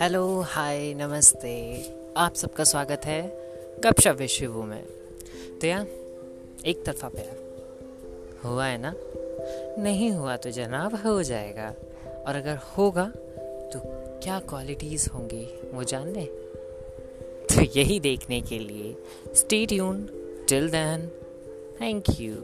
Hello hi नमस्ते। आप सबका स्वागत है गपशप विश्व में? तो यार, एक तरफा प्यार हुआ है ना? नहीं हुआ तो जनाब हो जाएगा। और अगर होगा तो क्या क्वालिटीज़ होंगी, वो जान ले। तो यही देखने के लिए stay tune till then thank you